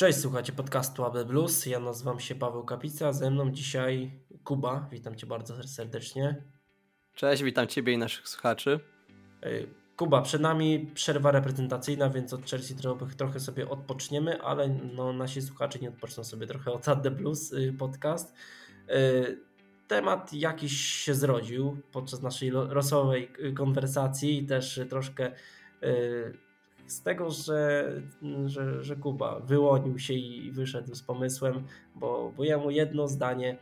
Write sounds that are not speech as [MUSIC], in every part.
Cześć, słuchajcie podcastu AB Blues. Ja nazywam się Paweł Kapica, ze mną dzisiaj Kuba. Witam cię bardzo serdecznie. Cześć, witam ciebie i naszych słuchaczy. Kuba, przed nami przerwa reprezentacyjna, więc od Chelsea trochę, sobie odpoczniemy, ale no, nasi słuchacze nie odpoczną sobie trochę od AB Blues y, podcast. Y, temat jakiś się zrodził podczas naszej losowej y, konwersacji i też troszkę z tego, że, że, że Kuba wyłonił się i wyszedł z pomysłem, bo, bo jemu jedno zdanie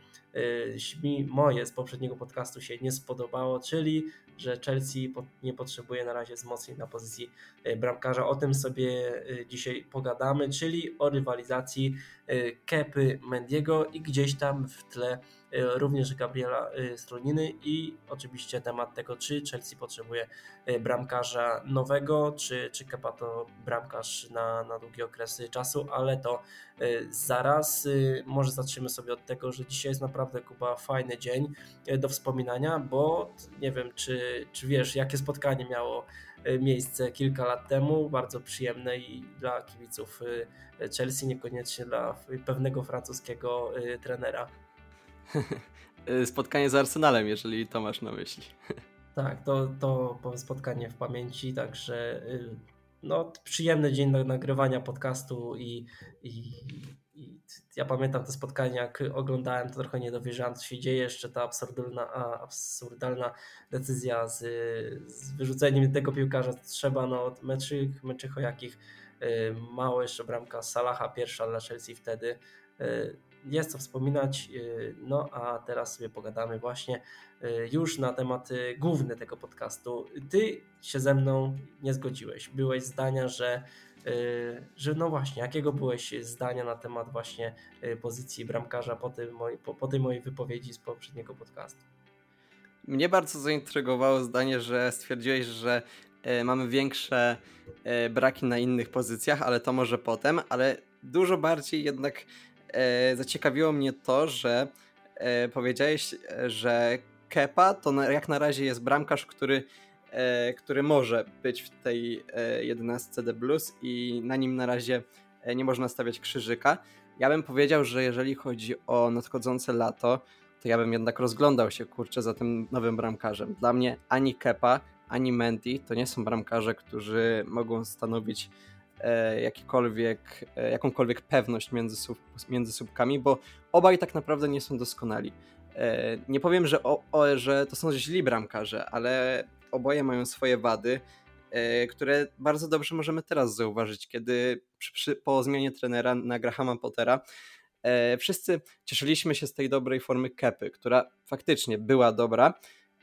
mi moje z poprzedniego podcastu się nie spodobało, czyli że Chelsea nie potrzebuje na razie wzmocnień na pozycji e, bramkarza. O tym sobie e, dzisiaj pogadamy, czyli o rywalizacji Kepy Mendiego i gdzieś tam w tle również Gabriela Stroniny i oczywiście temat tego, czy Chelsea potrzebuje bramkarza nowego, czy, czy Kepa to bramkarz na, na długie okresy czasu, ale to zaraz. Może zaczniemy sobie od tego, że dzisiaj jest naprawdę Kuba fajny dzień do wspominania, bo nie wiem, czy czy, wiesz, jakie spotkanie miało miejsce kilka lat temu, bardzo przyjemne i dla kibiców Chelsea, niekoniecznie dla pewnego francuskiego trenera. [LAUGHS] Spotkanie z Arsenalem, jeżeli to masz na myśli. Tak, to, to spotkanie w pamięci, także no, przyjemny dzień nagrywania podcastu i, i, i ja pamiętam te spotkania, jak oglądałem, to trochę nie dowierzałem, co się dzieje. Jeszcze ta absurdalna, absurdalna decyzja z, z wyrzuceniem tego piłkarza trzeba, no meczy, meczy o jakich y, mało jeszcze bramka Salaha, pierwsza dla Chelsea wtedy. Y, jest co wspominać, y, no a teraz sobie pogadamy właśnie już na temat główny tego podcastu. Ty się ze mną nie zgodziłeś. Byłeś zdania, że Y, że no właśnie, jakiego byłeś zdania na temat właśnie y, pozycji bramkarza po, tym, po, po tej mojej wypowiedzi z poprzedniego podcastu? Mnie bardzo zaintrygowało zdanie, że stwierdziłeś, że y, mamy większe braki na innych pozycjach, ale to może potem, ale dużo bardziej jednak zaciekawiło mnie to, że powiedziałeś, że Kepa to jak na razie jest bramkarz, który E, który może być w tej 11 The Blues i na nim na razie e, nie można stawiać krzyżyka. Ja bym powiedział, że jeżeli chodzi o nadchodzące lato, to ja bym jednak rozglądał się kurczę za tym nowym bramkarzem. Dla mnie ani Kepa, ani Mendy to nie są bramkarze, którzy mogą stanowić e, jakikolwiek, jakąkolwiek pewność między, sub, między słupkami, bo obaj tak naprawdę nie są doskonali. Nie powiem, że, o, o, że to są źli bramkarze, ale oboje mają swoje wady, e, które bardzo dobrze możemy teraz zauważyć, kiedy przy, przy, po zmianie trenera na Grahama Pottera e, wszyscy cieszyliśmy się z tej dobrej formy Kepy, która faktycznie była dobra,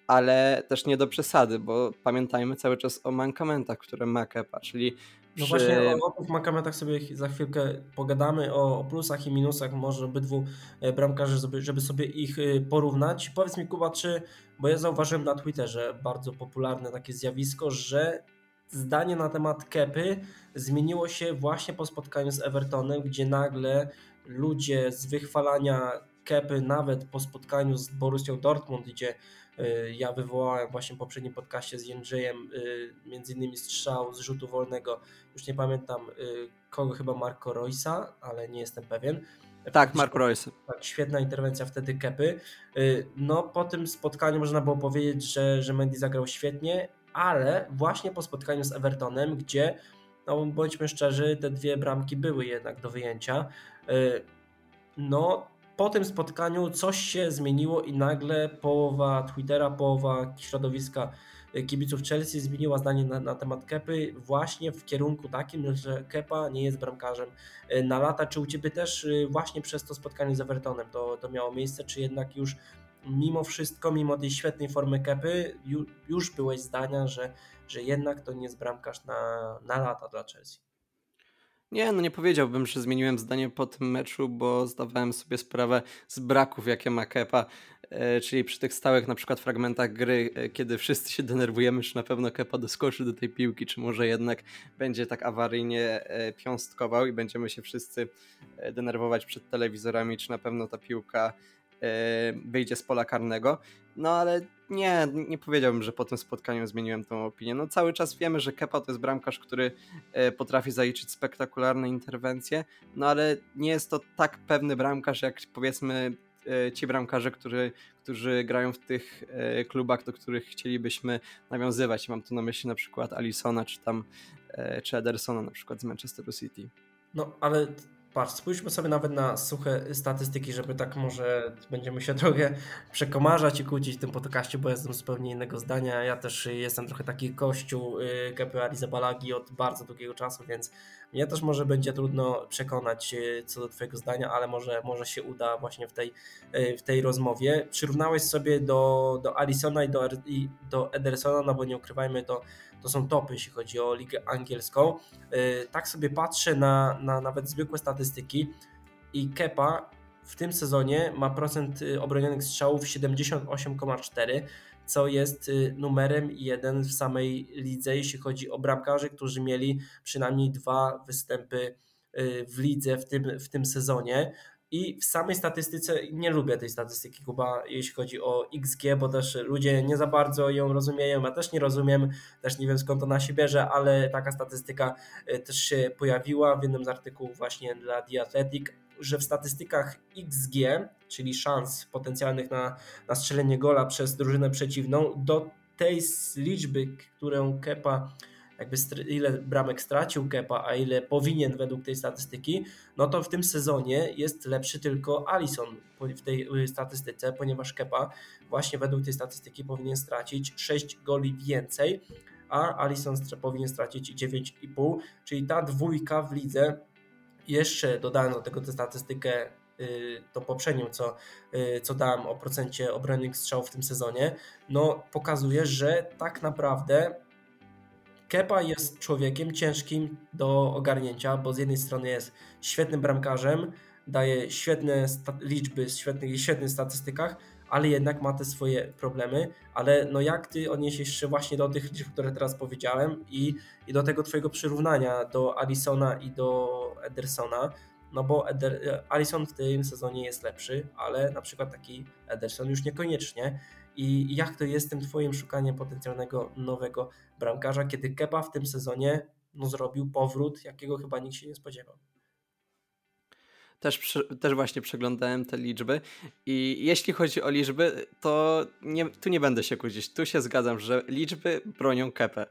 ale też nie do przesady, bo pamiętajmy cały czas o mankamentach, które ma Kepa, czyli no właśnie o, o tych mankamentach sobie za chwilkę pogadamy, o, o plusach i minusach może obydwu e, bramkarzy, żeby, żeby sobie ich porównać. Powiedz mi Kuba, czy bo ja zauważyłem na Twitterze bardzo popularne takie zjawisko, że zdanie na temat Kepy zmieniło się właśnie po spotkaniu z Evertonem, gdzie nagle ludzie z wychwalania Kepy nawet po spotkaniu z Borussią Dortmund, gdzie y, ja wywołałem właśnie w poprzednim podcaście z Jędrzejem y, między innymi strzał z rzutu wolnego, już nie pamiętam y, kogo, chyba Marco Roysa, ale nie jestem pewien, tak, Mark Royce. Tak, świetna interwencja wtedy Kepy. No po tym spotkaniu można było powiedzieć, że, że Mendy zagrał świetnie, ale właśnie po spotkaniu z Evertonem, gdzie no bądźmy szczerzy, te dwie bramki były jednak do wyjęcia. No po tym spotkaniu coś się zmieniło i nagle połowa Twittera, połowa środowiska kibiców Chelsea zmieniła zdanie na, na, temat Kepy właśnie w kierunku takim, że Kepa nie jest bramkarzem e, na lata. Czy u Ciebie też e, właśnie przez to spotkanie z Evertonem to, to miało miejsce, czy jednak już mimo wszystko, mimo tej świetnej formy Kepy, już byłeś zdania, że, że jednak to nie jest bramkarz na, na lata dla Chelsea? Nie, no nie powiedziałbym, że zmieniłem zdanie po tym meczu, bo zdawałem sobie sprawę z braków, jakie ma Kepa, e, czyli przy tych stałych na przykład fragmentach gry, e, kiedy wszyscy się denerwujemy, czy na pewno Kepa doskoczy do tej piłki, czy może jednak będzie tak awaryjnie e, piąstkował i będziemy się wszyscy denerwować przed telewizorami, czy na pewno ta piłka wyjdzie z pola karnego. No ale nie, nie powiedziałbym, że po tym spotkaniu zmieniłem tą opinię. No cały czas wiemy, że Kepa to jest bramkarz, który e, potrafi zaliczyć spektakularne interwencje, no ale nie jest to tak pewny bramkarz, jak powiedzmy e, ci bramkarze, którzy, którzy grają w tych e, klubach, do których chcielibyśmy nawiązywać. Mam tu na myśli na przykład Alisona, czy tam czy Edersona na przykład z Manchesteru City. No, ale Patrz, spójrzmy sobie nawet na suche statystyki, żeby tak może będziemy się [LAUGHS] trochę przekomarzać i kłócić w tym podcaście, bo jestem zupełnie innego zdania. Ja też jestem trochę taki kościół y, KPA Zabalagi od bardzo długiego czasu, więc mnie też może będzie trudno przekonać co do Twojego zdania, ale może, może się uda właśnie w tej, y, w tej rozmowie. Przyrównałeś sobie do, do Alisona i do, i do Edersona, no bo nie ukrywajmy, to to są topy, jeśli chodzi o ligę angielską. Y, tak sobie patrzę na, na nawet zwykłe statystyki i Kepa w tym sezonie ma procent y, obronionych strzałów 78,4, co jest y, numerem jeden w samej lidze, jeśli chodzi o bramkarzy, którzy mieli przynajmniej dwa występy w lidze w tym, w tym sezonie. I w samej statystyce nie lubię tej statystyki Kuba, jeśli chodzi o XG, bo też ludzie nie za bardzo ją rozumieją. Ja też nie rozumiem, też nie wiem skąd ona się bierze, ale taka statystyka e, też się pojawiła w jednym z artykułów właśnie dla The Athletic, że w statystykach XG, czyli szans potencjalnych na, na strzelenie gola przez drużynę przeciwną, do tej liczby, którą Kepa jakby ile bramek stracił Kepa, a ile powinien według tej statystyki, no to w tym sezonie jest lepszy tylko Alisson w tej y, statystyce, ponieważ Kepa właśnie według tej statystyki powinien stracić 6 goli więcej, a Alisson powinien stracić 9,5, czyli ta dwójka w lidze jeszcze dodając do tego tę statystykę y, tą poprzednią, co, y, co dałem o procencie obronnych strzałów w tym sezonie, no pokazuje, że tak naprawdę Kepa jest człowiekiem ciężkim do ogarnięcia, bo z jednej strony jest świetnym bramkarzem, daje świetne liczby, świetnych, świetnych statystykach, ale jednak ma te swoje problemy. Ale no jak ty odniesiesz się właśnie do tych liczb, które teraz powiedziałem i, i do tego twojego przyrównania do Alisona i do Edersona, no bo Eder, w tym sezonie jest lepszy, ale na przykład taki Ederson już niekoniecznie. I jak to jest tym twoim szukaniem potencjalnego nowego bramkarza, kiedy Kepa w tym sezonie no, zrobił powrót, jakiego chyba nikt się nie spodziewał. Też, też właśnie przeglądałem te liczby i jeśli chodzi o liczby, to nie, tu nie będę się kłócić. Tu się zgadzam, że liczby bronią Kepę.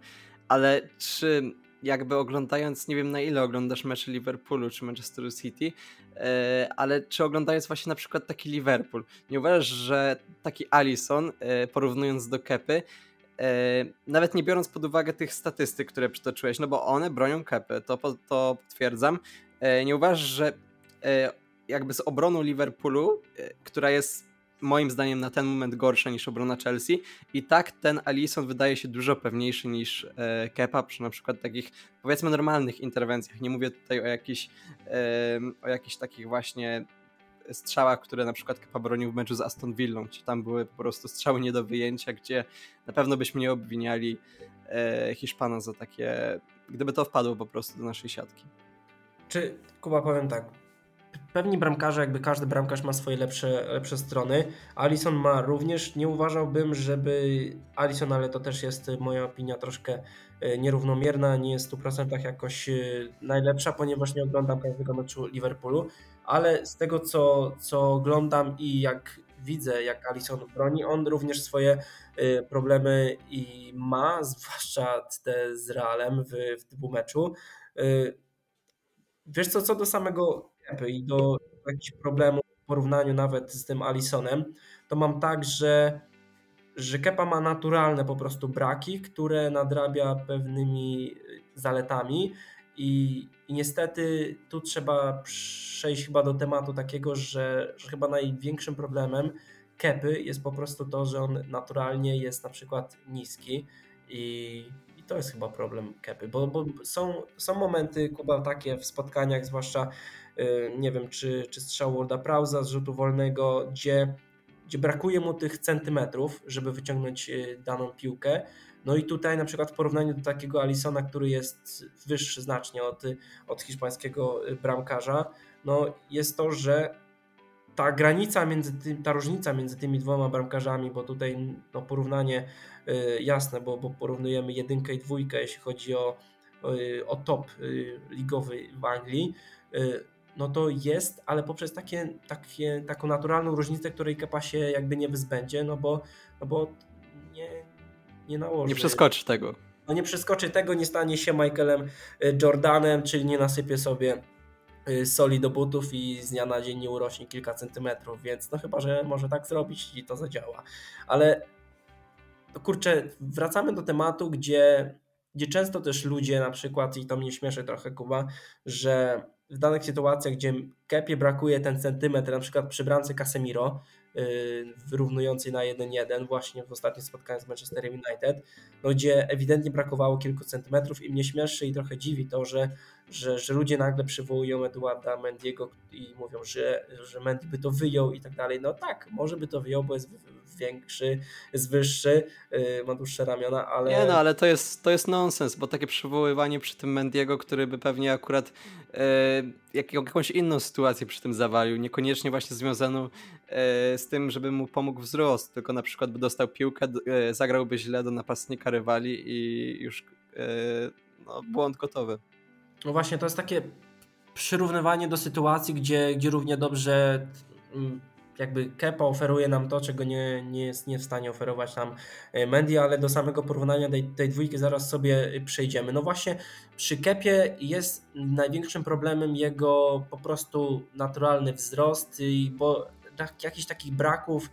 Ale czy jakby oglądając, nie wiem na ile oglądasz mecze Liverpoolu czy Manchester City, e, ale czy oglądając właśnie na przykład taki Liverpool, nie uważasz, że taki Alisson, e, porównując do Kepy, e, nawet nie biorąc pod uwagę tych statystyk, które przytoczyłeś, no bo one bronią Kepy, to, to potwierdzam, nie uważasz, że jakby z obroną Liverpoolu, która jest moim zdaniem na ten moment gorsza niż obrona Chelsea i tak ten Alisson wydaje się dużo pewniejszy niż e, Kepa przy na przykład takich powiedzmy normalnych interwencjach. Nie mówię tutaj o jakichś e, o jakichś takich właśnie strzałach, które na przykład Kepa bronił w meczu z Aston Villą, gdzie tam były po prostu strzały nie do wyjęcia, gdzie na pewno byśmy nie obwiniali e, Hiszpana za takie, gdyby to wpadło po prostu do naszej siatki. Czy, Kuba, powiem tak, pewni bramkarze, jakby każdy bramkarz ma swoje lepsze, lepsze strony. Alison ma również, nie uważałbym, żeby Alison, ale to też jest moja opinia troszkę e, nierównomierna, nie jest w 100% jakoś e, najlepsza, ponieważ nie oglądam każdego meczu Liverpoolu, ale z tego co, co oglądam i jak widzę, jak Alison broni, on również swoje e, problemy i ma, [LAUGHS] zwłaszcza te z Realem w, w meczu. Wiesz co, co do samego i do jakichś problemów w porównaniu nawet z tym Alisonem, to mam tak, że, że Kepa ma naturalne po prostu braki, które nadrabia pewnymi zaletami i, i niestety tu trzeba przejść chyba do tematu takiego, że, że chyba największym problemem Kepy jest po prostu to, że on naturalnie jest na przykład niski i to jest chyba problem Kepy, bo, bo są, są momenty, Kuba, takie w spotkaniach, zwłaszcza nie wiem, czy, czy strzał Worda Prauza z rzutu wolnego, gdzie, gdzie brakuje mu tych centymetrów, żeby wyciągnąć y, daną piłkę. No i tutaj na przykład w porównaniu do takiego Alisona, który jest wyższy znacznie od, od hiszpańskiego y, bramkarza, no jest to, że ta granica między tym, ta różnica między tymi dwoma bramkarzami, bo tutaj no, porównanie y, jasne, bo, bo porównujemy jedynkę i dwójkę, jeśli chodzi o, y, o top y, ligowy w Anglii, no to jest, ale poprzez takie, takie, taką naturalną różnicę, której Kepa się jakby nie wyzbędzie, no bo, no bo nie, nie nałoży. Nie przeskoczy tego. No nie przeskoczy tego, nie stanie się Michaelem Jordanem, czyli nie nasypie sobie Y, soli do butów i z dnia na dzień nie urośnie kilka centymetrów, więc no chyba, że może tak zrobić i to zadziała. Ale no kurczę, wracamy do tematu, gdzie, gdzie często też ludzie na przykład, i to mnie śmieszy trochę Kuba, że w danych sytuacjach, gdzie Kepie brakuje ten centymetr, na przykład przy bramce Casemiro, Y, wyrównującej na 1-1 właśnie w ostatnim spotkaniu z Manchesterem United, no gdzie ewidentnie brakowało kilku centymetrów i mnie śmieszy i trochę dziwi to, że, że, że ludzie nagle przywołują Eduarda Mendiego i mówią, że, że Mendy by to wyjął i tak dalej. No tak, może by to wyjął, bo jest większy, jest wyższy, y, ma dłuższe ramiona, ale... Nie no, ale to jest, to jest nonsens, bo takie przywoływanie przy tym Mendiego, który by pewnie akurat e, jakąś inną sytuację przy tym zawalił, niekoniecznie właśnie związaną e, z tym, żeby mu pomógł wzrost, tylko na przykład by dostał piłkę, e, zagrałby źle do napastnika rywali i już e, no, błąd gotowy. No właśnie, to jest takie przyrównywanie do sytuacji, gdzie, gdzie równie dobrze mm, jakby Kepa oferuje nam to, czego nie, nie jest nie w stanie oferować nam e, Mendy, ale do samego porównania tej, tej dwójki zaraz sobie przejdziemy. No właśnie przy Kepie jest największym problemem jego po prostu naturalny wzrost, bo jakichś takich braków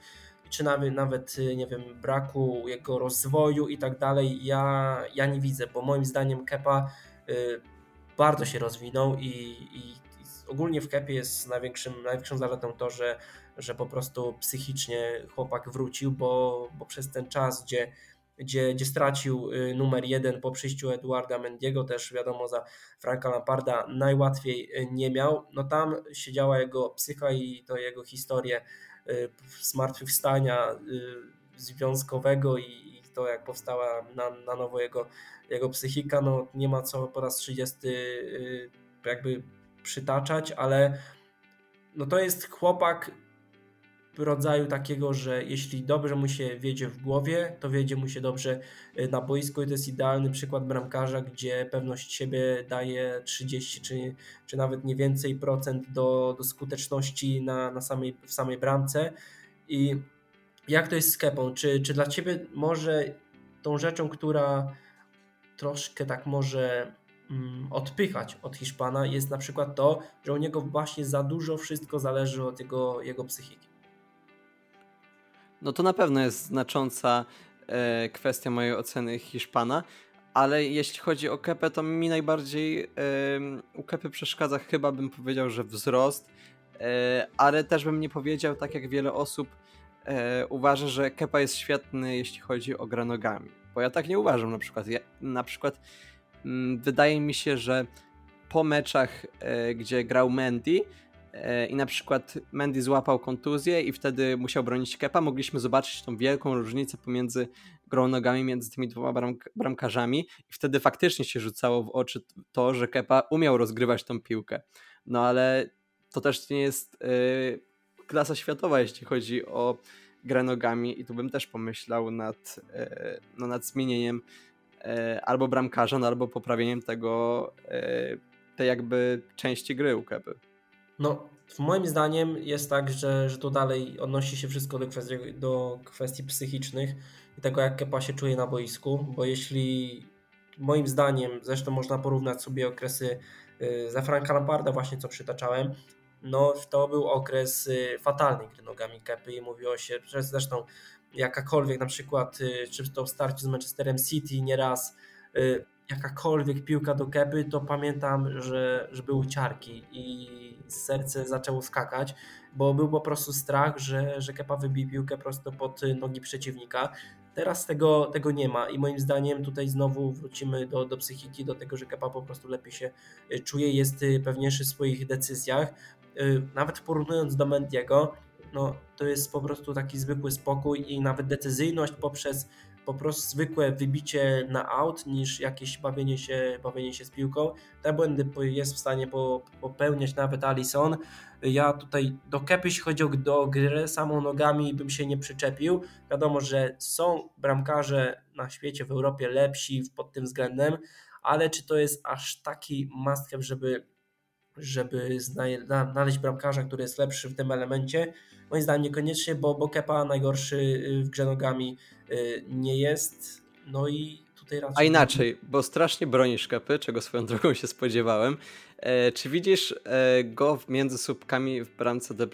czy nawet, nawet nie wiem, braku jego rozwoju i tak dalej, ja, ja nie widzę, bo moim zdaniem Kepa y, bardzo się rozwinął i, i, ogólnie w Kepie jest największym, największą zaletą to, że że po prostu psychicznie chłopak wrócił, bo, bo przez ten czas, gdzie, gdzie, gdzie stracił y, numer jeden po przyjściu Eduarda Mendiego, też wiadomo za Franka Lamparda najłatwiej y, nie miał, no tam siedziała jego psycha i to jego historię y, zmartwychwstania związkowego i to jak powstała na, na nowo jego, jego psychika, no nie ma co po raz 30 jakby przytaczać, ale no to jest chłopak rodzaju takiego, że jeśli dobrze mu się wiedzie w głowie, to wiedzie mu się dobrze y, na boisku. I to jest idealny przykład bramkarza, gdzie pewność siebie daje 30 czy, czy nawet nie więcej procent do, do skuteczności na, na samej, w samej bramce. I jak to jest z Kepą? Czy, czy dla Ciebie może tą rzeczą, która troszkę tak może mm, odpychać od Hiszpana jest na przykład to, że u niego właśnie za dużo wszystko zależy od jego, jego psychiki no to na pewno jest znacząca e, kwestia mojej oceny Hiszpana, ale jeśli chodzi o Kepę, to mi najbardziej e, u Kepy przeszkadza chyba bym powiedział, że wzrost, e, ale też bym nie powiedział, tak jak wiele osób e, uważa, że Kepa jest świetny, jeśli chodzi o gra nogami. Bo ja tak nie uważam na przykład. Ja, na przykład m, mm, wydaje mi się, że po meczach, e, gdzie grał Mendy, i na przykład Mendy złapał kontuzję i wtedy musiał bronić Kepa, mogliśmy zobaczyć tą wielką różnicę pomiędzy grą nogami między tymi dwoma bramk bramkarzami i wtedy faktycznie się rzucało w oczy to, że Kepa umiał rozgrywać tą piłkę. No ale to też nie jest yy, klasa światowa, jeśli chodzi o grę nogami i tu bym też pomyślał nad, yy, no, nad zmienieniem yy, albo bramkarza, no, albo poprawieniem tego, tej jakby części gry u Kepy. No, moim zdaniem jest tak, że, że to dalej odnosi się wszystko do kwestii, do kwestii psychicznych i tego, jak Kepa się czuje na boisku, bo jeśli moim zdaniem, zresztą można porównać sobie okresy y, za Franka Lamparda właśnie, co przytaczałem, no to był okres y, fatalny gry nogami Kepy i mówiło się, że zresztą jakakolwiek na przykład, y, czy to w starciu z Manchesterem City nieraz jakakolwiek piłka do kepy, to pamiętam, że, że były ciarki i serce zaczęło skakać, bo był po prostu strach, że, że kepa wybije piłkę prosto pod nogi przeciwnika. Teraz tego, tego nie ma i moim zdaniem tutaj znowu wrócimy do, do psychiki, do tego, że kepa po prostu lepiej się y, czuje, jest y, pewniejszy w swoich decyzjach. Y, nawet porównując do Mendiego, no, to jest po prostu taki zwykły spokój i nawet decyzyjność poprzez po prostu zwykłe wybicie na out niż jakieś bawienie się, bawienie się z piłką. Te błędy jest w stanie popełniać nawet Alison. Ja tutaj do Kepy, jeśli chodzi o do grę samą nogami bym się nie przyczepił. Wiadomo, że są bramkarze na świecie, w Europie lepsi pod tym względem, ale czy to jest aż taki must żeby, żeby znaleźć bramkarza, który jest lepszy w tym elemencie? Moim zdaniem niekoniecznie, bo, bo Kepa najgorszy y, w grze nogami y, nie jest. No i tutaj raczej... A inaczej, bo strasznie bronisz Kepy, czego swoją drogą się spodziewałem. E, czy widzisz e, go między słupkami w bramce D+, E,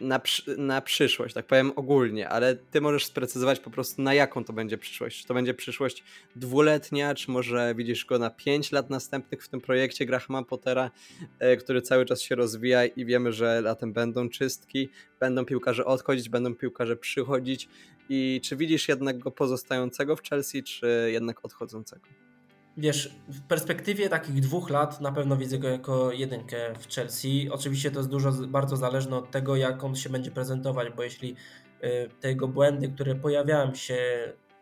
na, na przyszłość, tak powiem ogólnie, ale ty możesz sprecyzować po prostu na jaką to będzie przyszłość. Czy to będzie przyszłość dwuletnia, czy może widzisz go na pięć lat następnych w tym projekcie Grahama Pottera, e, który cały czas się rozwija i wiemy, że latem będą czystki, będą piłkarze odchodzić, będą piłkarze przychodzić i czy widzisz jednak go pozostającego w Chelsea, czy jednak odchodzącego? Wiesz, w perspektywie takich dwóch lat na pewno widzę go jako jedynkę w Chelsea. Oczywiście to jest dużo, bardzo zależne od tego, jak on się będzie prezentować, bo jeśli y, te jego błędy, które pojawiają się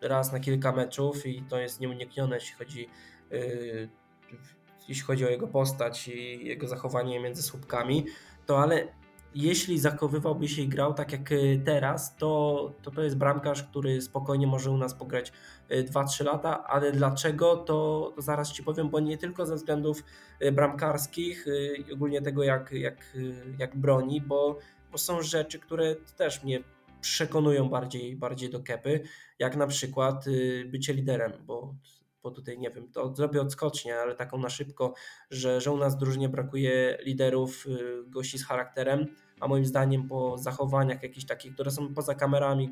raz na kilka meczów i to jest nieuniknione, jeśli chodzi, y, jeśli chodzi o jego postać i jego zachowanie między słupkami, to ale jeśli zachowywałby się i grał tak jak y, teraz, to, to to jest bramkarz, który spokojnie może u nas pograć 2-3 y, lata, ale dlaczego to, to, zaraz Ci powiem, bo nie tylko ze względów y, bramkarskich i ogólnie tego jak, jak, jak broni, bo, bo są rzeczy, które też mnie przekonują bardziej, bardziej do kepy, jak na przykład bycie liderem, bo bo tutaj nie wiem, to zrobię odskocznie, ale taką na szybko, że, że u nas drużynie brakuje liderów, y, gości z charakterem, a moim zdaniem po zachowaniach jakichś takich, które są poza kamerami,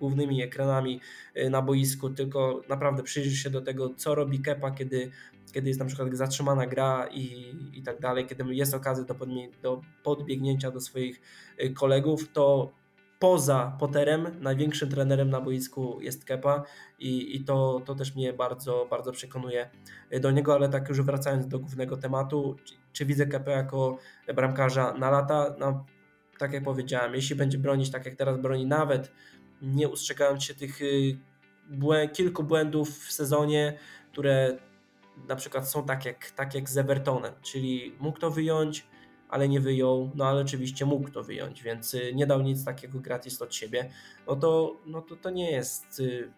głównymi ekranami y, na boisku, tylko naprawdę przyjrzysz się do tego, co robi Kepa, kiedy, kiedy jest na przykład zatrzymana gra i, i tak dalej, kiedy jest okazja do, do podbiegnięcia do swoich y, kolegów, to poza Potterem największym trenerem na boisku jest Kepa i, i to, to też mnie bardzo, bardzo przekonuje do niego, ale tak już wracając do głównego tematu, czy, czy widzę Kepę jako bramkarza na lata? No, tak jak powiedziałem, jeśli będzie bronić tak jak teraz broni, nawet nie ustrzegając się tych y, błę kilku błędów w sezonie, które na przykład są tak jak, tak jak z Evertonem, czyli mógł to wyjąć, ale nie wyjął, no ale oczywiście mógł to wyjąć, więc y, nie dał nic takiego gratis od siebie, no to, no to, to nie jest y,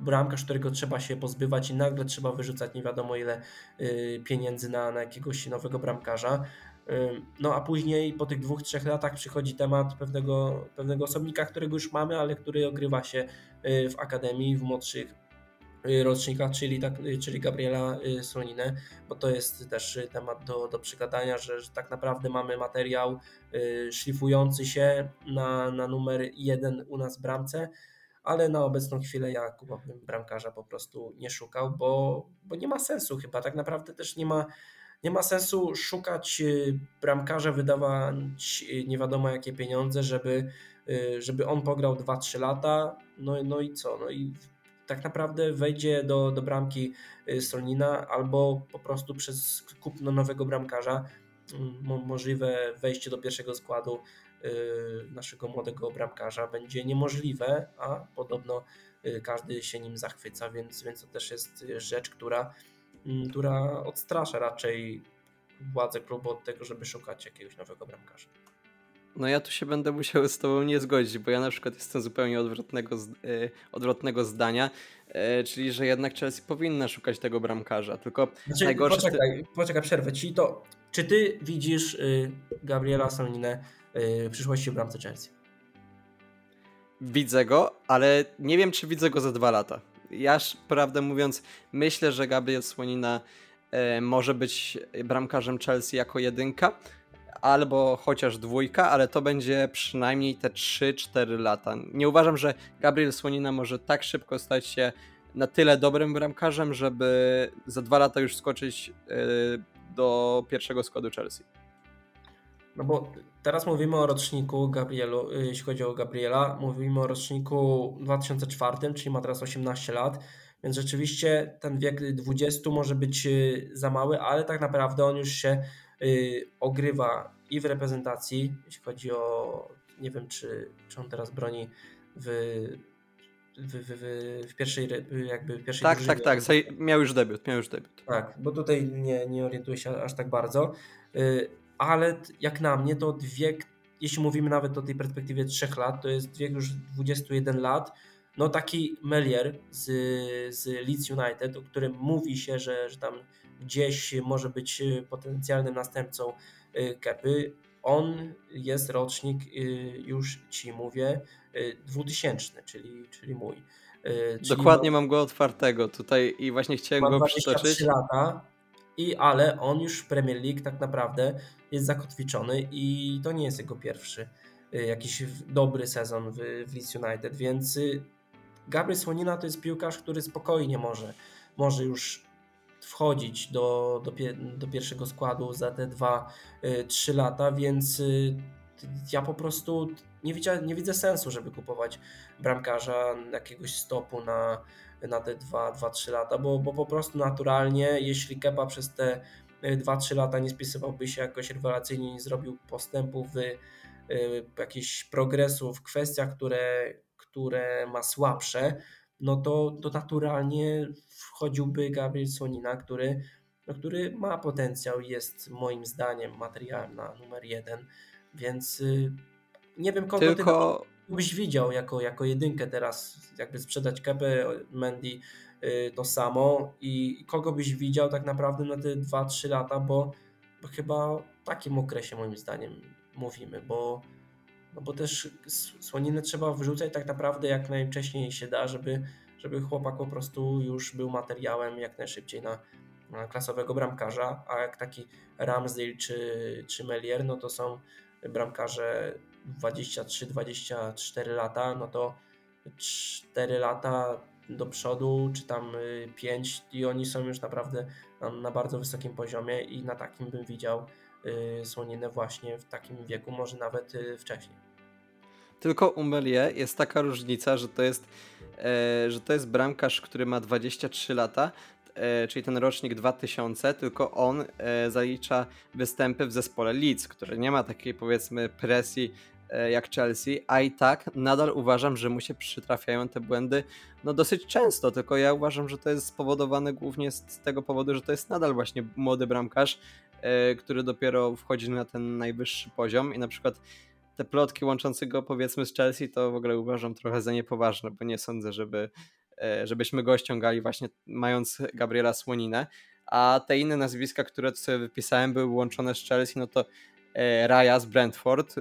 bramkarz, którego trzeba się pozbywać i nagle trzeba wyrzucać nie wiadomo ile y, pieniędzy na, na jakiegoś nowego bramkarza. No a później po tych dwóch, trzech latach przychodzi temat pewnego, pewnego osobnika, którego już mamy, ale który ogrywa się w akademii, w młodszych rocznika, czyli, tak, y, czyli Gabriela y, Solinę, bo to jest też temat do, do przygadania, że, że tak naprawdę mamy materiał szlifujący się na, na numer jeden u nas w bramce, ale na obecną chwilę ja Kuba bym bramkarza po prostu nie szukał, bo, bo nie ma sensu chyba, tak naprawdę też nie ma nie ma sensu szukać bramkarza, wydawać nie wiadomo jakie pieniądze, żeby, żeby on pograł 2-3 lata, no, no i co, no i tak naprawdę wejdzie do, do bramki y, Stronina albo po prostu przez kupno nowego bramkarza możliwe wejście do pierwszego składu y, naszego młodego bramkarza będzie niemożliwe, a podobno y, każdy się nim zachwyca, więc, więc to też jest rzecz, która, która odstrasza raczej władze klubu od tego, żeby szukać jakiegoś nowego bramkarza. No ja tu się będę musiał z tobą nie zgodzić, bo ja na przykład jestem zupełnie odwrotnego, yy, odwrotnego zdania, yy, czyli że jednak Chelsea powinna szukać tego bramkarza, tylko znaczy, najgorsze... Poczekaj, poczekaj, przerwę ci to. Czy ty widzisz yy, Gabriela Solinę w przyszłości w bramce Chelsea? Widzę go, ale nie wiem, czy widzę go za dwa lata. Ja, prawdę mówiąc, myślę, że Gabriel Słonina może być bramkarzem Chelsea jako jedynka, albo chociaż dwójka, ale to będzie przynajmniej te 3-4 lata. Nie uważam, że Gabriel Słonina może tak szybko stać się na tyle dobrym bramkarzem, żeby za dwa lata już skoczyć yy, do pierwszego składu Chelsea. No bo teraz mówimy o roczniku Gabrielu, y, jeśli chodzi o Gabriela, mówimy o roczniku 2004, czyli ma teraz 18 lat, więc rzeczywiście ten wiek 20 może być y, za mały, ale tak naprawdę on już się Y, ogrywa i w reprezentacji, jeśli chodzi o, nie wiem czy, czy on teraz broni w, w, w, w pierwszej jakby w pierwszej Tak, tak, tak, miał już debiut, miał już debiut. Tak, bo tutaj nie, nie orientuję się aż tak bardzo, ale jak na mnie to wiek, jeśli mówimy nawet o tej perspektywie 3 lat, to jest wiek już 21 lat, no taki Melier z, z Leeds United, o którym mówi się, że, że tam gdzieś może być potencjalnym następcą Kepy, on jest rocznik, y, już ci mówię, 2000, y, czyli, czyli mój. Y, czyli Dokładnie mam go otwartego tutaj i właśnie chciałem go przytoczyć. lata, i, ale on już w Premier League tak naprawdę jest zakotwiczony i to nie jest jego pierwszy jakiś dobry sezon w, w Leeds United, więc Gabriel Słonina to jest piłkarz, który spokojnie może, może już wchodzić do, do, do pierwszego składu za te 2-3 y, lata, więc y, ja po prostu nie, widzę, nie widzę sensu, żeby kupować bramkarza jakiegoś stopu na, na te 2-3 lata, bo, bo po prostu naturalnie, jeśli Kepa przez te 2-3 y, lata nie spisywałby się jakoś rewelacyjnie, nie zrobił postępów w jakichś progresów w kwestiach, które, które ma słabsze, no to, to naturalnie wchodziłby Gabriel Sonina, który, no, który ma potencjał i jest moim zdaniem materiałem na numer jeden, więc y, nie wiem kogo Tylko... ty byś widział jako, jako jedynkę teraz, jakby sprzedać Kepę, Mendy y, to samo i kogo byś widział tak naprawdę na te 2-3 lata, bo, bo chyba w takim okresie moim zdaniem mówimy, bo no bo też słoninę trzeba wyrzucać tak naprawdę jak najwcześniej się da, żeby, żeby chłopak po prostu już był materiałem jak najszybciej na, na klasowego bramkarza, a jak taki Ramsdale czy, czy Melier, no to są bramkarze 23-24 lata, no to 4 lata do przodu, czy tam 5 y, i oni są już naprawdę na, na bardzo wysokim poziomie i na takim bym widział Y, słoninę właśnie w takim wieku, może nawet y, wcześniej. Tylko u jest taka różnica, że to jest, e, że to jest bramkarz, który ma 23 lata, e, czyli ten rocznik 2000, tylko on e, zalicza występy w zespole Leeds, który nie ma takiej powiedzmy presji e, jak Chelsea, a i tak nadal uważam, że mu się przytrafiają te błędy no dosyć często, tylko ja uważam, że to jest spowodowane głównie z, z tego powodu, że to jest nadal właśnie młody bramkarz, E, który dopiero wchodzi na ten najwyższy poziom i na przykład te plotki łączące go powiedzmy z Chelsea to w ogóle uważam trochę za niepoważne, bo nie sądzę, żeby, e, żebyśmy go ściągali właśnie mając Gabriela Słoninę, a te inne nazwiska, które sobie wypisałem były łączone z Chelsea, no to e, Raya z Brentford,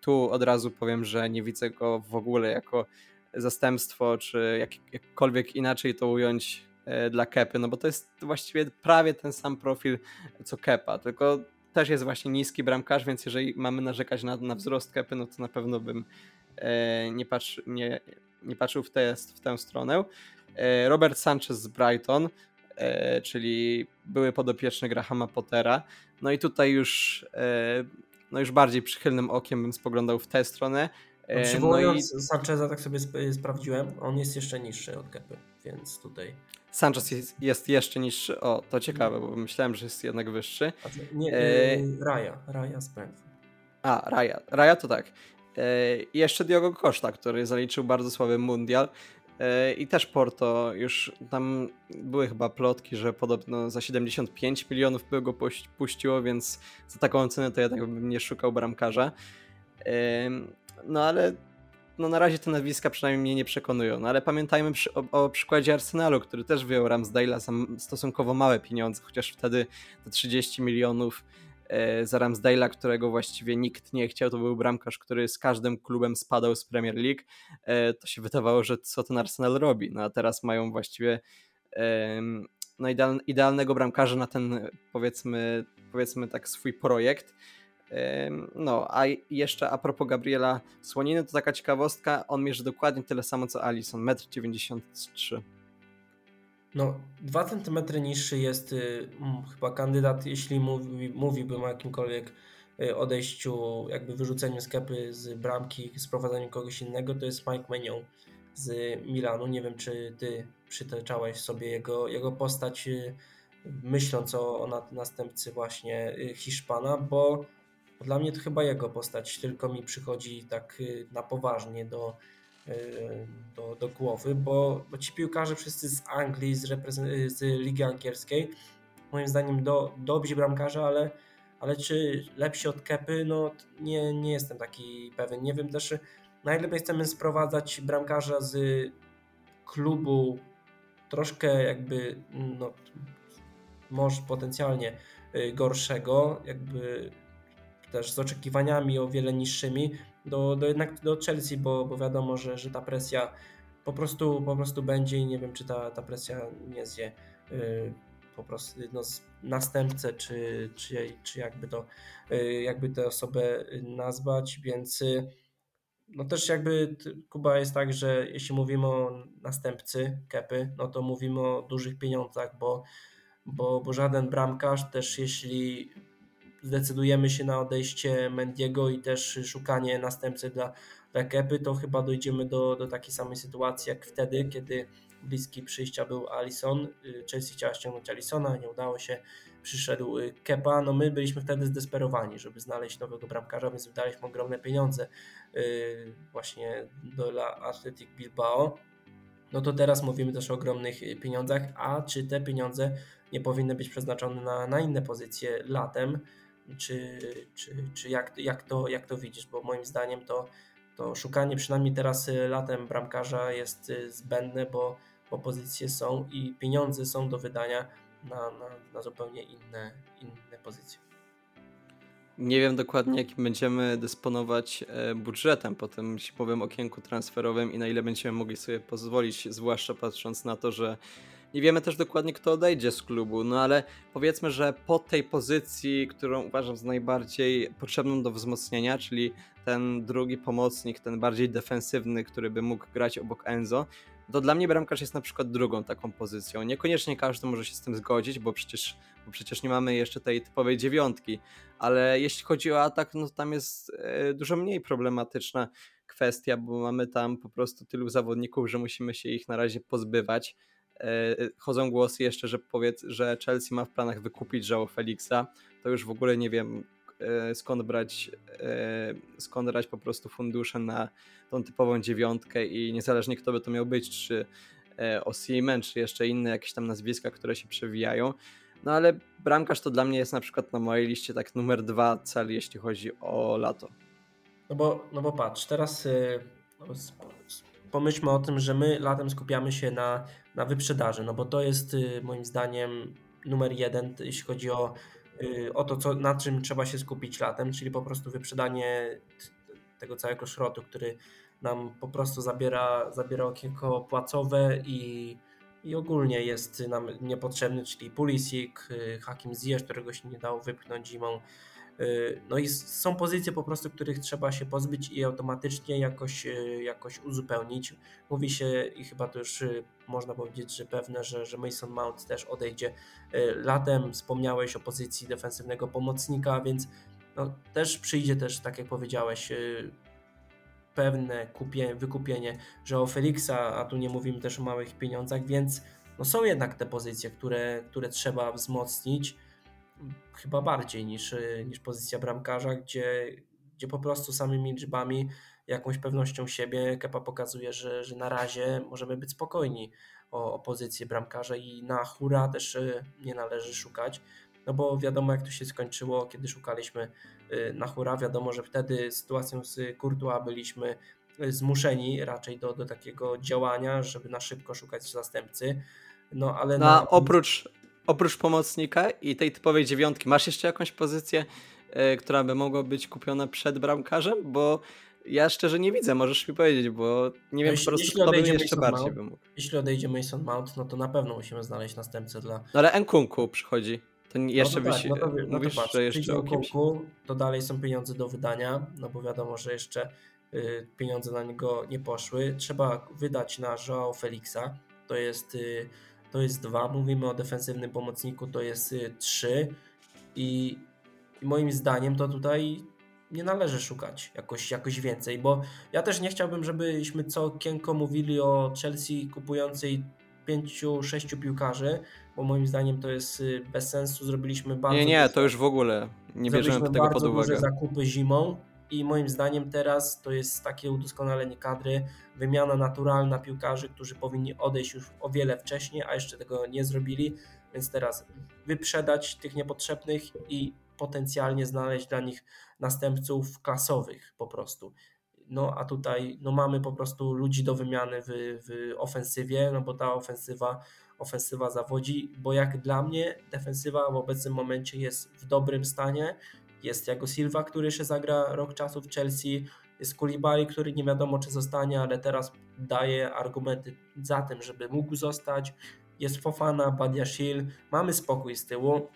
tu od razu powiem, że nie widzę go w ogóle jako zastępstwo, czy jak, jakkolwiek inaczej to ująć E, dla Kepy, no bo to jest właściwie prawie ten sam profil co Kepa, tylko też jest właśnie niski bramkarz, więc jeżeli mamy narzekać na, na wzrost Kepy, no to na pewno bym e, nie, patrzy, nie, nie patrzył w, te, w tę stronę. E, Robert Sanchez z Brighton, e, czyli były podopieczny Grahama Pottera, no i tutaj już, e, no już bardziej przychylnym okiem bym spoglądał w tę stronę. E, przywołując no i... Sancheza, tak sobie sprawdziłem, on jest jeszcze niższy od Kepy, więc tutaj Sanchez jest, jest, jeszcze niższy. O, to ciekawe, bo myślałem, że jest jednak wyższy. Nie, e... Raja, Raja z Brentford. A, Raja, Raja to tak. E... jeszcze Diogo Costa, który zaliczył bardzo słaby mundial. E... I też Porto, już tam były chyba plotki, że podobno za 75 milionów by go puściło, więc za taką cenę to jednak bym nie szukał bramkarza. No ale no na razie te nazwiska przynajmniej mnie nie przekonują. No ale pamiętajmy przy, o, o, przykładzie Arsenalu, który też wyjął Ramsdale'a za stosunkowo małe pieniądze, chociaż wtedy te 30 milionów e, za Ramsdale'a, którego właściwie nikt nie chciał, to był bramkarz, który z każdym klubem spadał z Premier League. E, to się wydawało, że co ten Arsenal robi. No a teraz mają właściwie e, no ideal, idealnego bramkarza na ten powiedzmy, powiedzmy tak swój projekt. No, a jeszcze a propos Gabriela Słoniny, to taka ciekawostka, on mierzy dokładnie tyle samo co Alison, 1,93 m. No, 2 cm niższy jest y, chyba kandydat, jeśli mówi, mówiłbym o jakimkolwiek y, odejściu, jakby wyrzuceniu sklepy z bramki, sprowadzeniu kogoś innego, to jest Mike Menion z Milanu. Nie wiem, czy ty przytaczałeś sobie jego, jego postać, y, myśląc o, o następcy właśnie Hiszpana, bo dla mnie to chyba jego postać tylko mi przychodzi tak y, na poważnie do, do, do głowy, bo, bo ci piłkarze wszyscy z Anglii, z, z Ligi Angielskiej, moim zdaniem do, dobrzy bramkarze, ale, ale czy lepsi od Kepy, no nie, nie jestem taki pewien. Nie wiem też, na ile my chcemy sprowadzać bramkarza z klubu troszkę jakby, no, może potencjalnie y, gorszego, jakby też z oczekiwaniami o wiele niższymi, do, do jednak do Chelsea, bo, bo wiadomo, że, że ta presja po prostu, po prostu będzie i nie wiem, czy ta, ta presja nie zje yy, po prostu no, następcę, czy, czy, czy jakby to yy, jakby tę osobę nazwać, więc yy, no też jakby Kuba jest tak, że jeśli mówimy o następcy Kepy, no to mówimy o dużych pieniądzach, bo, bo, bo żaden bramkarz też jeśli zdecydujemy się na odejście Mendiego i też szukanie następcy dla, dla Kepy, to chyba dojdziemy do, do takiej samej sytuacji jak wtedy, kiedy bliski przyjścia był Alison. Y, Chelsea chciała ściągnąć Alisona, nie udało się, przyszedł y, Kepa. No my byliśmy wtedy zdesperowani, żeby znaleźć nowego bramkarza, więc wydaliśmy ogromne pieniądze y, właśnie do Athletic Bilbao. No to teraz mówimy też o ogromnych pieniądzach, a czy te pieniądze nie powinny być przeznaczone na, na inne pozycje latem? Czy, czy, czy jak, jak, to, jak to widzisz, bo moim zdaniem to, to szukanie przynajmniej teraz y, latem bramkarza jest y, zbędne, bo, bo pozycje są i pieniądze są do wydania na, na, na zupełnie inne, inne pozycje. Nie wiem dokładnie, jakim będziemy dysponować e, budżetem po tym zimowym okienku transferowym i na ile będziemy mogli sobie pozwolić, zwłaszcza patrząc na to, że nie wiemy też dokładnie, kto odejdzie z klubu, no ale powiedzmy, że po tej pozycji, którą uważam za najbardziej potrzebną do wzmocnienia, czyli ten drugi pomocnik, ten bardziej defensywny, który by mógł grać obok Enzo, to dla mnie bramkarz jest na przykład drugą taką pozycją. Niekoniecznie każdy może się z tym zgodzić, bo przecież, bo przecież nie mamy jeszcze tej typowej dziewiątki, ale jeśli chodzi o atak, no tam jest e, dużo mniej problematyczna kwestia, bo mamy tam po prostu tylu zawodników, że musimy się ich na razie pozbywać. E, chodzą głosy jeszcze, że powiedz, że Chelsea ma w planach wykupić Żało Felixa. To już w ogóle nie wiem e, skąd brać, e, skąd brać po prostu fundusze na tą typową dziewiątkę i niezależnie kto by to miał być, czy Osimen, czy jeszcze inne jakieś tam nazwiska, które się przewijają. No ale bramkarz to dla mnie jest na przykład na mojej liście tak numer dwa cel, jeśli chodzi o lato. No bo, no bo patrz, teraz no, pomyślmy o tym, że my latem skupiamy się na, na wyprzedaży, no bo to jest y, moim zdaniem numer jeden, jeśli chodzi o, y, o to, co, na czym trzeba się skupić latem, czyli po prostu wyprzedanie tego całego szrotu, który nam po prostu zabiera, zabiera okienko płacowe i, i ogólnie jest nam niepotrzebny, czyli Pulisic, y, Hakim Ziyech, którego się nie dało wypchnąć zimą, no i są pozycje po prostu, których trzeba się pozbyć i automatycznie jakoś, y, jakoś uzupełnić. Mówi się i chyba to już y, można powiedzieć, że pewne, że, że Mason Mount też odejdzie latem. Wspomniałeś o pozycji defensywnego pomocnika, więc no, też przyjdzie też, tak jak powiedziałeś, pewne kupie, wykupienie, że o Felixa, a tu nie mówimy też o małych pieniądzach, więc no są jednak te pozycje, które, które trzeba wzmocnić chyba bardziej niż, niż pozycja bramkarza, gdzie, gdzie po prostu samymi liczbami, jakąś pewnością siebie Kepa pokazuje, że, że na razie możemy być spokojni o, o pozycję bramkarza i na hura też e, nie należy szukać, no bo wiadomo jak to się skończyło, kiedy szukaliśmy e, na hura, wiadomo, że wtedy sytuacją z Courtois byliśmy zmuszeni raczej do, do takiego działania, żeby na szybko szukać zastępcy. No, ale no, na... oprócz, oprócz pomocnika i tej typowej dziewiątki, masz jeszcze jakąś pozycję, y, która by mogła być kupiona przed bramkarzem? Bo ja szczerze nie widzę, możesz mi powiedzieć, bo nie wiem jeśli, po prostu, kto by jeszcze Mason bardziej Mount, by mógł. Jeśli odejdzie Mason Mount, no to na pewno musimy znaleźć następcę dla... No ale Nkunku przychodzi. To jeszcze no to byś, tak, no to, no mówisz, to patrz, że jeszcze o kimś... Nkunku, to dalej są pieniądze do wydania, no bo wiadomo, że jeszcze y, pieniądze na niego nie poszły. Trzeba wydać na Joao Felixa, to jest... Y, to jest dwa. Mówimy o defensywnym pomocniku, to jest y, trzy. I, I moim zdaniem to tutaj nie należy szukać jakoś, jakoś więcej, bo ja też nie chciałbym, żebyśmy co okienko mówili o Chelsea kupującej pięciu, sześciu piłkarzy, bo moim zdaniem to jest y, bez sensu. Zrobiliśmy bardzo. Nie, nie, to już w ogóle nie bierzemy tego pod uwagę. zakupy zimą i moim zdaniem teraz to jest takie udoskonalenie kadry, wymiana naturalna piłkarzy, którzy powinni odejść już o wiele wcześniej, a jeszcze tego nie zrobili, więc teraz wyprzedać tych niepotrzebnych i potencjalnie znaleźć dla nich następców klasowych po prostu. No a tutaj no mamy po prostu ludzi do wymiany w, w ofensywie, no bo ta ofensywa, ofensywa zawodzi, bo jak dla mnie defensywa w obecnym momencie jest w dobrym stanie. Jest Jago Silva, który jeszcze zagra rok czasu w Chelsea, jest Koulibaly, który nie wiadomo czy zostanie, ale teraz daje argumenty za tym, żeby mógł zostać. Jest Fofana, Badiashil, mamy spokój z tyłu,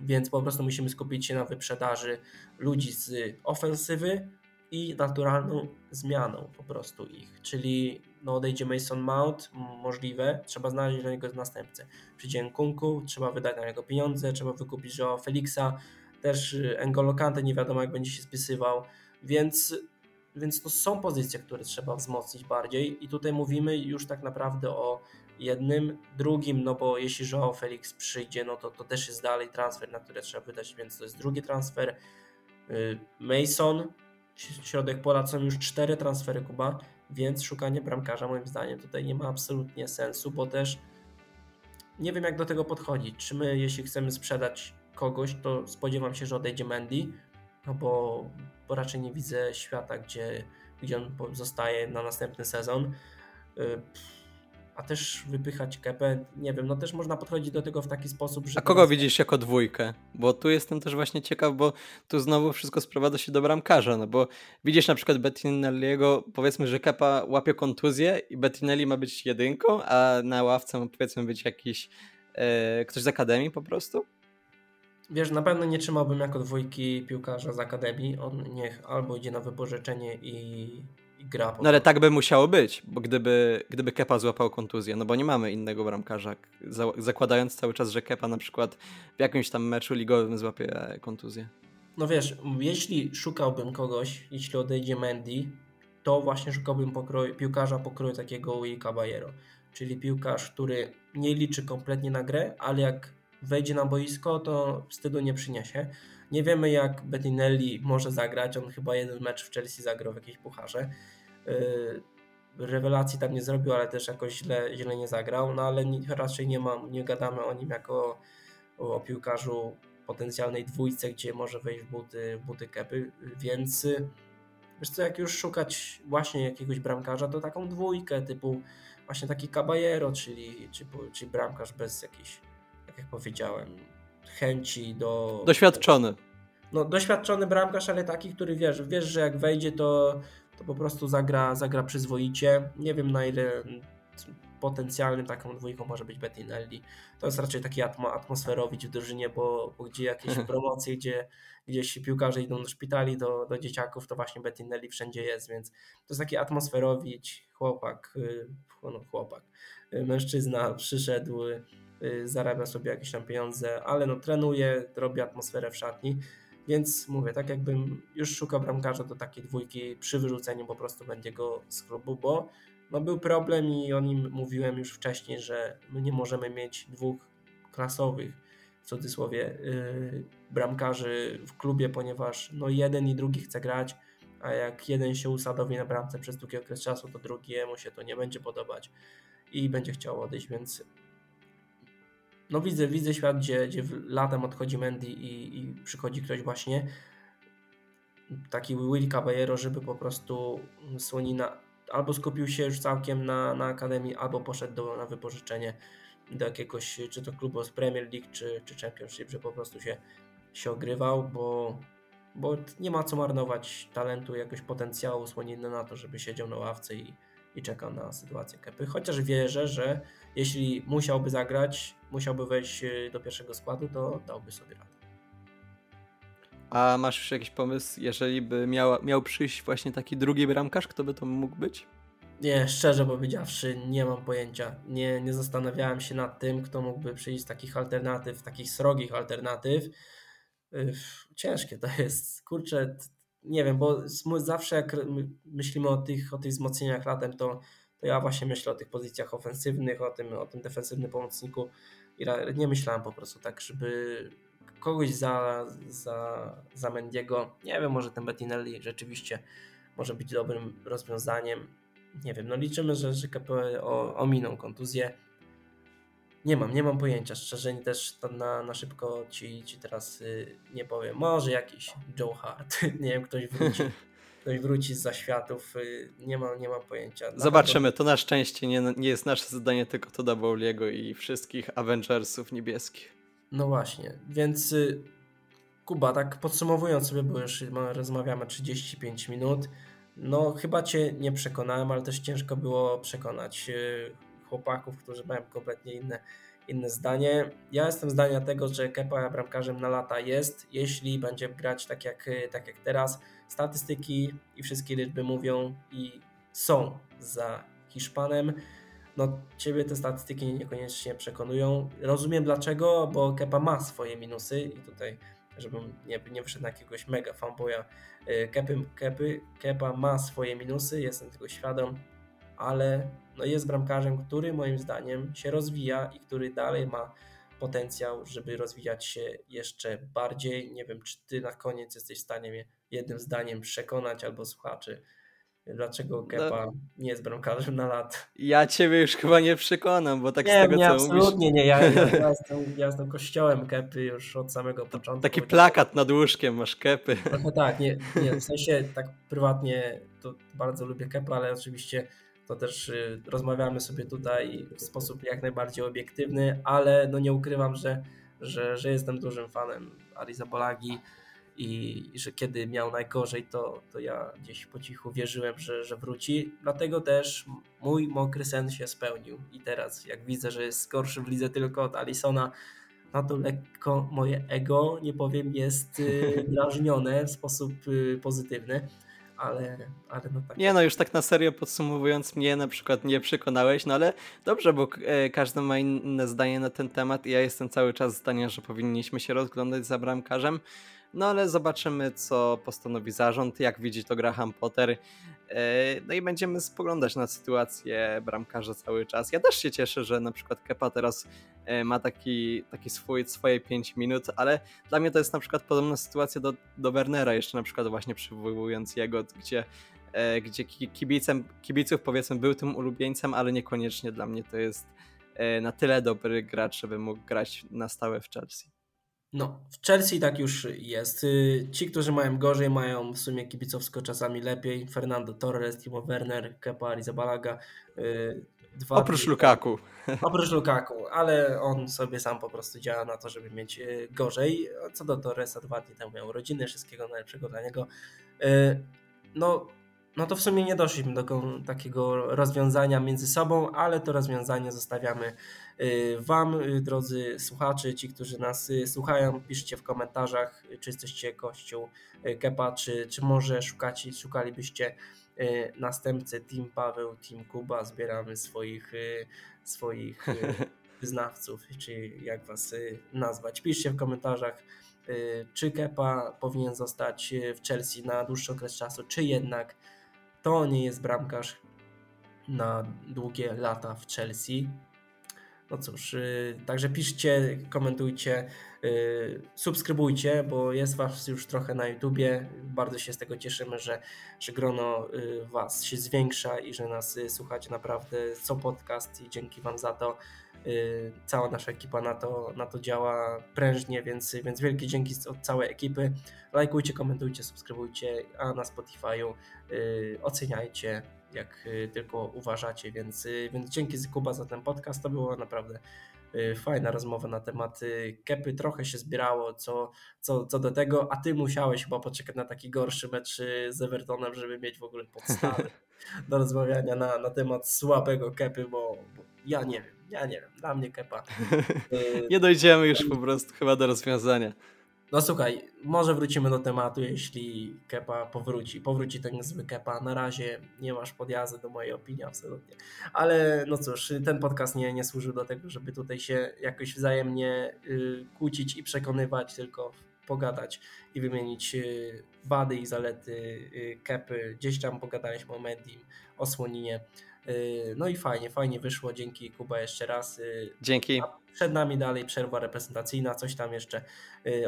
więc po prostu musimy skupić się na wyprzedaży ludzi z ofensywy, i naturalną zmianą po prostu ich, czyli no odejdzie Mason Mount, możliwe, trzeba znaleźć dla niego następcę. Przyjdzie Nkunku, trzeba wydać na niego pieniądze, trzeba wykupić Joao Felixa, też y, N'Golo Kante nie wiadomo jak będzie się spisywał, więc, więc to są pozycje, które trzeba wzmocnić bardziej i tutaj mówimy już tak naprawdę o jednym, drugim, no bo jeśli Joao Felix przyjdzie, no to to też jest dalej transfer, na które trzeba wydać, więc to jest drugi transfer. Y, Mason, środek pola są już cztery transfery Kuba, więc szukanie bramkarza moim zdaniem tutaj nie ma absolutnie sensu, bo też nie wiem jak do tego podchodzić. Czy my jeśli chcemy sprzedać kogoś, to spodziewam się, że odejdzie Mendy, no bo, bo raczej nie widzę świata, gdzie, gdzie on zostaje na następny sezon. Y, a też wypychać kepę, nie wiem, no też można podchodzić do tego w taki sposób, że... A kogo teraz... widzisz jako dwójkę? Bo tu jestem też właśnie ciekaw, bo tu znowu wszystko sprowadza się do bramkarza, no bo widzisz na przykład Bettinelliego, powiedzmy, że kepa łapie kontuzję i Bettinelli ma być jedynką, a na ławce ma powiedzmy być jakiś e, ktoś z akademii po prostu? Wiesz, na pewno nie trzymałbym jako dwójki piłkarza z akademii, on niech albo idzie na wypożyczenie i i gra. No ale tak by musiało być, bo gdyby, gdyby Kepa złapał kontuzję, no bo nie mamy innego bramkarza, zakładając cały czas, że Kepa na przykład w jakimś tam meczu ligowym złapie kontuzję. No wiesz, jeśli szukałbym kogoś, jeśli odejdzie Mendy, to właśnie szukałbym pokroju, piłkarza pokroju takiego Will Caballero, czyli piłkarz, który nie liczy kompletnie na grę, ale jak wejdzie na boisko, to wstydu nie przyniesie. Nie wiemy jak Bettinelli może zagrać, on chyba jeden mecz w Chelsea zagrał w jakiejś pucharze. Yy, rewelacji tam nie zrobił, ale też jakoś źle, źle nie zagrał, no ale raczej nie, ma, nie gadamy o nim jako o, piłkarzu potencjalnej dwójce, gdzie może wejść w buty, buty kepy, więc wiesz co, jak już szukać właśnie jakiegoś bramkarza, to taką dwójkę typu właśnie taki Caballero, czyli, czyli, czyli bramkarz bez jakiejś, tak jak powiedziałem, chęci do... Doświadczony. No, doświadczony bramkarz, ale taki, który wiesz, wiesz, że jak wejdzie, to, to po prostu zagra, zagra przyzwoicie. Nie wiem na ile potencjalnym taką dwójką może być Bettinelli. To jest raczej taki atmosferowicz w drużynie, bo, bo gdzie jakieś [LAUGHS] promocje, gdzie gdzieś piłkarze idą do szpitali, do, do dzieciaków, to właśnie Bettinelli wszędzie jest, więc to jest taki atmosferowicz, chłopak, y, no chłopak, y, mężczyzna przyszedł, zarabia sobie jakieś tam pieniądze, ale no trenuje, robi atmosferę w szatni, więc mówię, tak jakbym już szukał bramkarza do takiej dwójki przy wyrzuceniu po prostu będzie go z klubu, bo no był problem i o nim mówiłem już wcześniej, że my nie możemy mieć dwóch klasowych w cudzysłowie yy, bramkarzy w klubie, ponieważ no jeden i drugi chce grać, a jak jeden się usadowi na bramce przez długi okres czasu, to drugiemu się to nie będzie podobać i będzie chciał odejść, więc no widzę, widzę świat, gdzie, gdzie latem odchodzi Mendy i, i przychodzi ktoś właśnie. Taki Will Caballero, żeby po prostu Słonina albo skupił się już całkiem na, na Akademii, albo poszedł do, na wypożyczenie do jakiegoś, czy to klubu z Premier League, czy, czy Championship, że po prostu się, się ogrywał, bo, bo nie ma co marnować talentu, jakiegoś potencjału Słoniny na to, żeby siedział na ławce i, i czekał na sytuację Kepy. Chociaż wierzę, że jeśli musiałby zagrać, musiałby wejść e, do pierwszego składu, to dałby sobie radę. A masz już jakiś pomysł, jeżeli by miał, miał przyjść właśnie taki drugi bramkarz, kto by to mógł być? Nie, szczerze powiedziawszy, nie mam pojęcia. Nie, nie zastanawiałem się nad tym, kto mógłby przyjść z takich alternatyw, takich srogich alternatyw. Ciężkie to jest. Kurczę, nie wiem, bo zawsze jak myślimy o tych, o tych wzmocnieniach latem, to, to ja właśnie myślę o tych pozycjach ofensywnych, o tym, o tym defensywnym pomocniku i nie myślałem po prostu tak, żeby kogoś za, za, za Mendiego. Nie wiem, może ten Bettinelli rzeczywiście może być dobrym rozwiązaniem. Nie wiem, no liczymy, że, że KPL ominą kontuzję. Nie mam, nie mam pojęcia. Szczerze też na, na szybko ci, ci teraz y, nie powiem. Może jakiś Joe Hart, [LAUGHS] nie wiem, ktoś wróci. [LAUGHS] ktoś wróci z zaświatów, y, nie, mam, nie mam pojęcia. Zobaczymy, to na szczęście nie, nie jest nasze zadanie, tylko to Bowliego i wszystkich Avengersów niebieskich. No właśnie, więc y, Kuba, tak podsumowując sobie, bo już rozmawiamy 35 minut, no chyba Cię nie przekonałem, ale też ciężko było przekonać y, chłopaków, którzy mają kompletnie inne, inne zdanie. Ja jestem zdania tego, że Kepa bramkarzem na lata jest, jeśli będzie grać tak jak, tak jak teraz. Statystyki i wszystkie liczby mówią i są za Hiszpanem no ciebie te statystyki niekoniecznie przekonują. Rozumiem dlaczego, bo Kepa ma swoje minusy i tutaj, żebym nie, nie wyszedł na jakiegoś mega fanboya, y, Kepy, Kepy, Kepa ma swoje minusy, jestem tego świadom, ale no jest bramkarzem, który moim zdaniem się rozwija i który dalej ma potencjał, żeby rozwijać się jeszcze bardziej. Nie wiem, czy ty na koniec jesteś w stanie mnie jednym zdaniem przekonać albo słuchaczy, dlaczego Kepa no, nie jest bramkarzem na lat. Ja ciebie już chyba nie przekonam, bo tak nie, z tego nie, co absolutnie mówisz... nie, ja, ja, ja, [LAUGHS] jestem, ja jestem kościołem Kepy już od samego początku. Taki plakat nad łóżkiem masz Kepy. Trochę tak, nie, nie, w sensie tak prywatnie to bardzo lubię Kepę, ale oczywiście to też y, rozmawiamy sobie tutaj w sposób jak najbardziej obiektywny, ale no nie ukrywam, że, że, że jestem dużym fanem Ariza Bolagi i, że kiedy miał najgorzej, to, to ja gdzieś po cichu wierzyłem, że, że wróci. Dlatego też mój mokry sen się spełnił. I teraz, jak widzę, że jest gorszy w lidze tylko od Alisona, no to lekko moje ego, nie powiem, jest y, [LAUGHS] drażnione w sposób y, pozytywny. Ale, ale no tak. Nie no, już tak na serio podsumowując, mnie na przykład nie przekonałeś, no ale dobrze, bo e, każdy ma inne zdanie na ten temat i ja jestem cały czas zdania, że powinniśmy się rozglądać za bramkarzem. No ale zobaczymy, co postanowi zarząd, jak widzi to Graham Potter. E, no i będziemy spoglądać na sytuację bramkarza cały czas. Ja też się cieszę, że na przykład Kepa teraz e, ma taki, taki swój, swoje 5 minut, ale dla mnie to jest na przykład podobna sytuacja do, do Wernera, jeszcze na przykład właśnie przywołując jego, gdzie e, gdzie kibicem, kibiców powiedzmy był tym ulubieńcem, ale niekoniecznie dla mnie to jest na tyle dobry gracz, żeby mógł grać na stałe w Chelsea. No, w Chelsea tak już jest. Y, ci, którzy mają gorzej, mają w sumie kibicowsko czasami lepiej. Fernando Torres, Timo Werner, Kepa Arrizabalaga. Y, dwa oprócz Lukaku. [LAUGHS] Oprócz Lukaku, ale on sobie sam po prostu działa na to, żeby mieć y, gorzej. Co do Torresa, dwa dni temu miał rodziny, wszystkiego najlepszego dla niego. No, no to w sumie nie doszliśmy do takiego rozwiązania między sobą, ale to rozwiązanie zostawiamy y, Wam, y, drodzy słuchacze, ci, którzy nas y, słuchają. Piszcie w komentarzach, czy jesteście kościół Kepa, czy, czy może szukacie, szukalibyście następcy Team Paweł, Team Kuba. Zbieramy swoich, swoich [LAUGHS] wyznawców, czy jak Was nazwać. Piszcie w komentarzach czy Kepa powinien zostać w Chelsea na dłuższy okres czasu, czy jednak to nie jest bramkarz na długie lata w Chelsea. No cóż, yy, także piszcie, komentujcie, yy, subskrybujcie, bo jest Was już trochę na YouTubie. Bardzo się z tego cieszymy, że, że grono yy, Was się zwiększa i że nas y, słuchacie naprawdę co podcast i dzięki Wam za to. Y, cała nasza ekipa na to, na to działa prężnie, więc, więc wielkie dzięki od całej ekipy. Lajkujcie, komentujcie, subskrybujcie, a na Spotify'u y, oceniajcie jak y, tylko uważacie, więc, więc dzięki Kuba za ten podcast, to było naprawdę fajna rozmowa na temat Kepy, trochę się zbierało co, co, co do tego, a ty musiałeś chyba poczekać na taki gorszy mecz z Evertonem, żeby mieć w ogóle podstawy [LAUGHS] do rozmawiania na, na temat słabego Kepy, bo, bo ja nie wiem ja nie wiem, dla mnie kepa. [LAUGHS] Y, nie dojdziemy już po prostu chyba do rozwiązania. No słuchaj, może wrócimy do tematu, jeśli Kepa powróci. Powróci ten zły Kepa. Na razie nie masz podjazdu do mojej opinii, absolutnie. Ale no cóż, ten podcast nie, nie służył do tego, żeby tutaj się jakoś wzajemnie y, kłócić i przekonywać, tylko pogadać i wymienić y, wady i zalety y, Kepy. Gdzieś tam pogadaliśmy o Mendim, o Słoninie. Y, no i fajnie, fajnie wyszło. Dzięki Kuba jeszcze raz. Dzięki. A przed nami dalej przerwa reprezentacyjna, coś tam jeszcze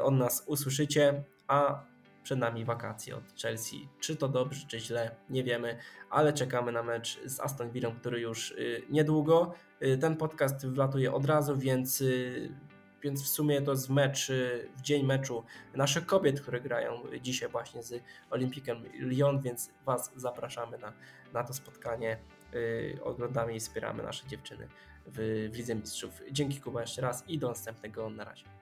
od nas usłyszycie, a przed nami wakacje od Chelsea. Czy to dobrze, czy źle, nie wiemy, ale czekamy na mecz z Aston Villa, który już niedługo. Ten podcast wlatuje od razu, więc więc w sumie to jest mecz, w dzień meczu naszych kobiet, które grają dzisiaj właśnie z Olimpikiem Lyon, więc Was zapraszamy na, na to spotkanie. Yy, oglądamy i wspieramy nasze dziewczyny w, w Lidze Mistrzów. Dzięki Kuba jeszcze raz i do następnego. Na razie.